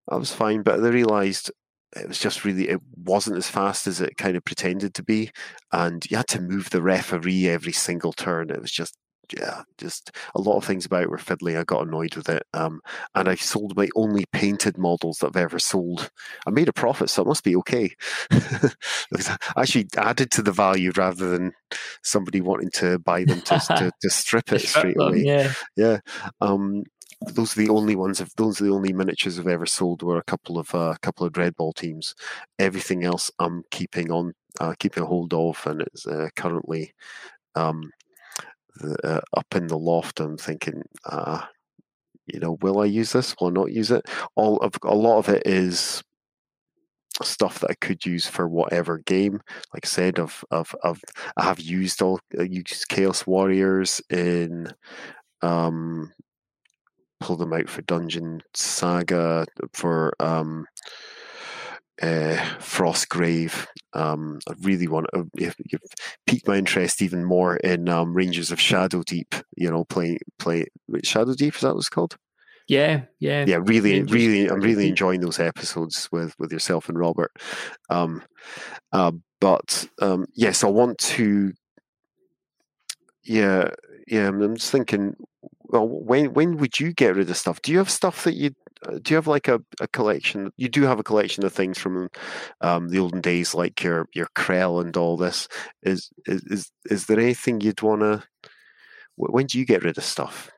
I was fine. But I realised it was just really it wasn't as fast as it kind of pretended to be. And you had to move the referee every single turn. It was just yeah just a lot of things about it were fiddly i got annoyed with it. Um, and i sold my only painted models that i've ever sold. I made a profit so it must be okay. <laughs> I actually added to the value rather than somebody wanting to buy them to, <laughs> to, to strip it straight away. yeah. Yeah. Um, those are the only ones. Of those are the only miniatures I've ever sold. Were a couple of a uh, couple of Dreadball teams. Everything else I'm keeping on, uh, keeping a hold of, and it's uh, currently um, the, uh, up in the loft. I'm thinking, uh, you know, will I use this? Will I not use it? All of a lot of it is stuff that I could use for whatever game. Like I said, I've I've, I've I have used all I used Chaos Warriors in um pull them out for Dungeon Saga for um, uh, Frostgrave. Um, I really want to. You've, you've, piqued my interest even more in um, Rangers of Shadow Deep. You know, play play Shadow Deep. Is that what it's called? Yeah, yeah, yeah. Really, Rangers really, I'm really enjoying those episodes with with yourself and Robert. Um, uh, but um, yes, I want to. Yeah, yeah. I'm just thinking well, when when would you get rid of stuff? Do you have stuff that you uh, do you have like a, a collection? You do have a collection of things from um, the olden days, like your your Krell and all this. Is is is, is there anything you'd want to? When do you get rid of stuff?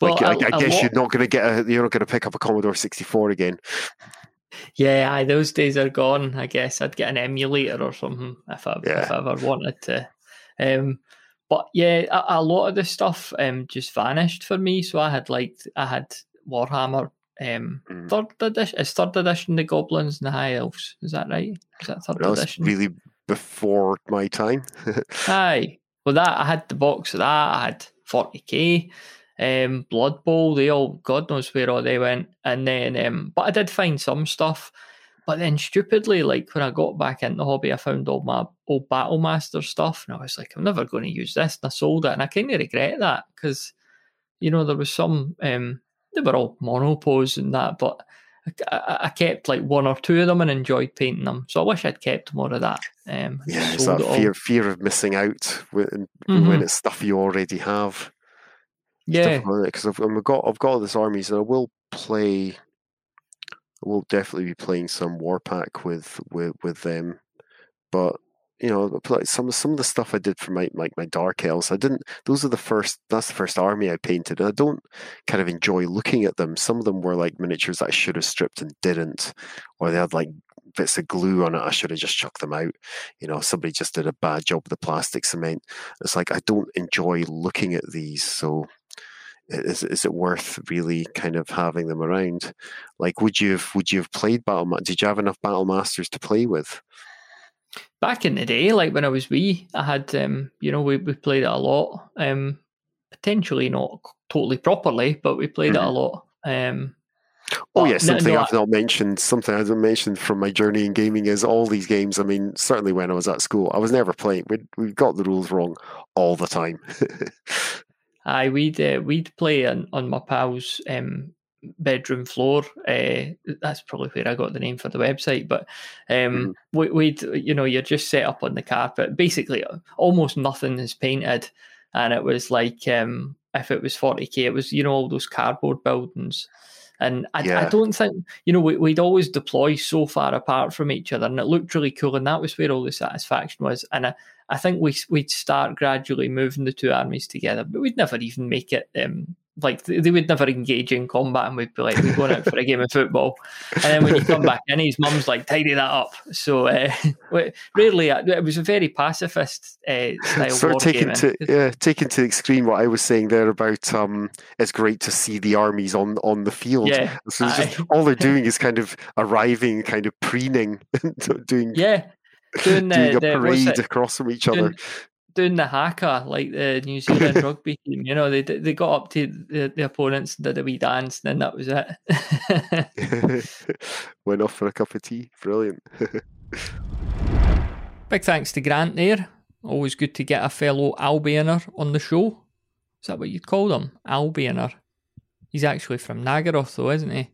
Well, like, a, I, I guess lot... you're not going to get a, you're not going to pick up a Commodore 64 again. Yeah, aye, those days are gone. I guess I'd get an emulator or something if I yeah. if I ever wanted to. Um, but yeah, a, a, lot of the stuff um, just vanished for me. So I had like I had Warhammer um, mm. third edition. Is third edition the Goblins and the High Elves? Is that right? Is that third edition? Really before my time. <laughs> Aye. Well, that I had the box of that. I had 40k um, Blood Bowl, they all God knows where all they went. And then, um, but I did find some stuff. But then, stupidly, like when I got back into the hobby, I found all my old Battlemaster stuff, and I was like, I'm never going to use this, and I sold it, and I kind of regret that because, you know, there was some um, they were all monopose and that, but I, I, kept like one or two of them and enjoyed painting them. So I wish I'd kept more of that. Um, yeah, it's that fear fear of missing out when, mm-hmm. when it's stuff you already have. Yeah, because I've, I've got I've got all this armies, and I will play. I will definitely be playing some Warpack with with with them, but you know, some some of the stuff I did for my like my, Dark Elves, I didn't. Those are the first. That's the first army I painted, I don't kind of enjoy looking at them. Some of them were like miniatures that I should have stripped and didn't, or they had like bits of glue on it. I should have just chucked them out. You know, somebody just did a bad job with the plastic cement. It's like I don't enjoy looking at these, so is is it worth really kind of having them around? Like, would you have would you have played Battle? Did you have enough Battle Masters to play with? Back in the day, like when I was wee, I had um, you know, we, we played it a lot. Um, potentially not totally properly, but we played mm-hmm. it a mm-hmm. lot. Um, Oh yeah, something no, no, I've not mentioned, something I haven't mentioned from my journey in gaming is all these games. I mean, certainly when I was at school, I was never playing. We we got the rules wrong all the time. <laughs> Aye, we'd uh, we'd play on, on my pal's um, bedroom floor. Uh, that's probably where I got the name for the website. But um, mm. we, would you know you're just set up on the carpet. Basically, almost nothing is painted, and it was like um, if it was 40k, it was you know all those cardboard buildings. And I, yeah. I, don't think, you know, we, would always deploy so far apart from each other, and it looked really cool. And that was where all the satisfaction was. And I, I think we, we'd start gradually moving the two armies together, but we'd never even make it um, like they would never engage in combat and we'd be like we're going out for a game of football. And then when you come back in his mum's like tidy that up. So uh, <laughs> rarely uh, it was a very pacifist uh, style sort of taken to yeah taken to the extreme what I was saying there about um it's great to see the armies on on the field. Yeah so just, all they're doing is kind of arriving kind of preening <laughs> doing yeah doing, <laughs> doing the, parade across from each doing, other doing the haka like the New Zealand <laughs> rugby team. You know, they they got up to the, the opponents did a wee dance, and then that was it. <laughs> Went off for a cup of tea. Brilliant. Big thanks to Grant there. Always good to get a fellow Albioner on the show. Is that what you'd call them? Albioner. He's actually from Naggaroth, though, isn't he?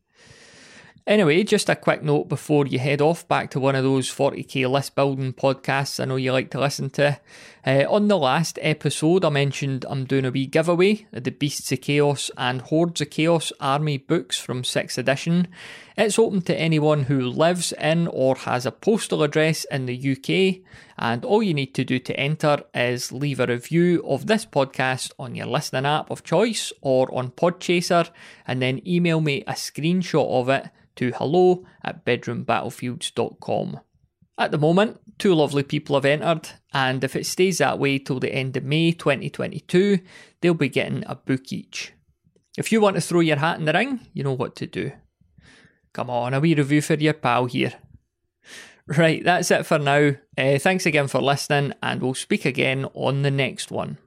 Anyway, just a quick note before you head off back to one of those 40k list building podcasts I know you like to listen to. Uh, on the last episode, I mentioned I'm doing a wee giveaway of the Beasts of Chaos and Hordes of Chaos army books from 6th edition. It's open to anyone who lives in or has a postal address in the UK, and all you need to do to enter is leave a review of this podcast on your listening app of choice or on Podchaser, and then email me a screenshot of it to hello at bedroombattlefields.com. At the moment, two lovely people have entered, and if it stays that way till the end of May 2022, they'll be getting a book each. If you want to throw your hat in the ring, you know what to do. Come on, a wee review for your pal here. Right, that's it for now. Uh, thanks again for listening, and we'll speak again on the next one.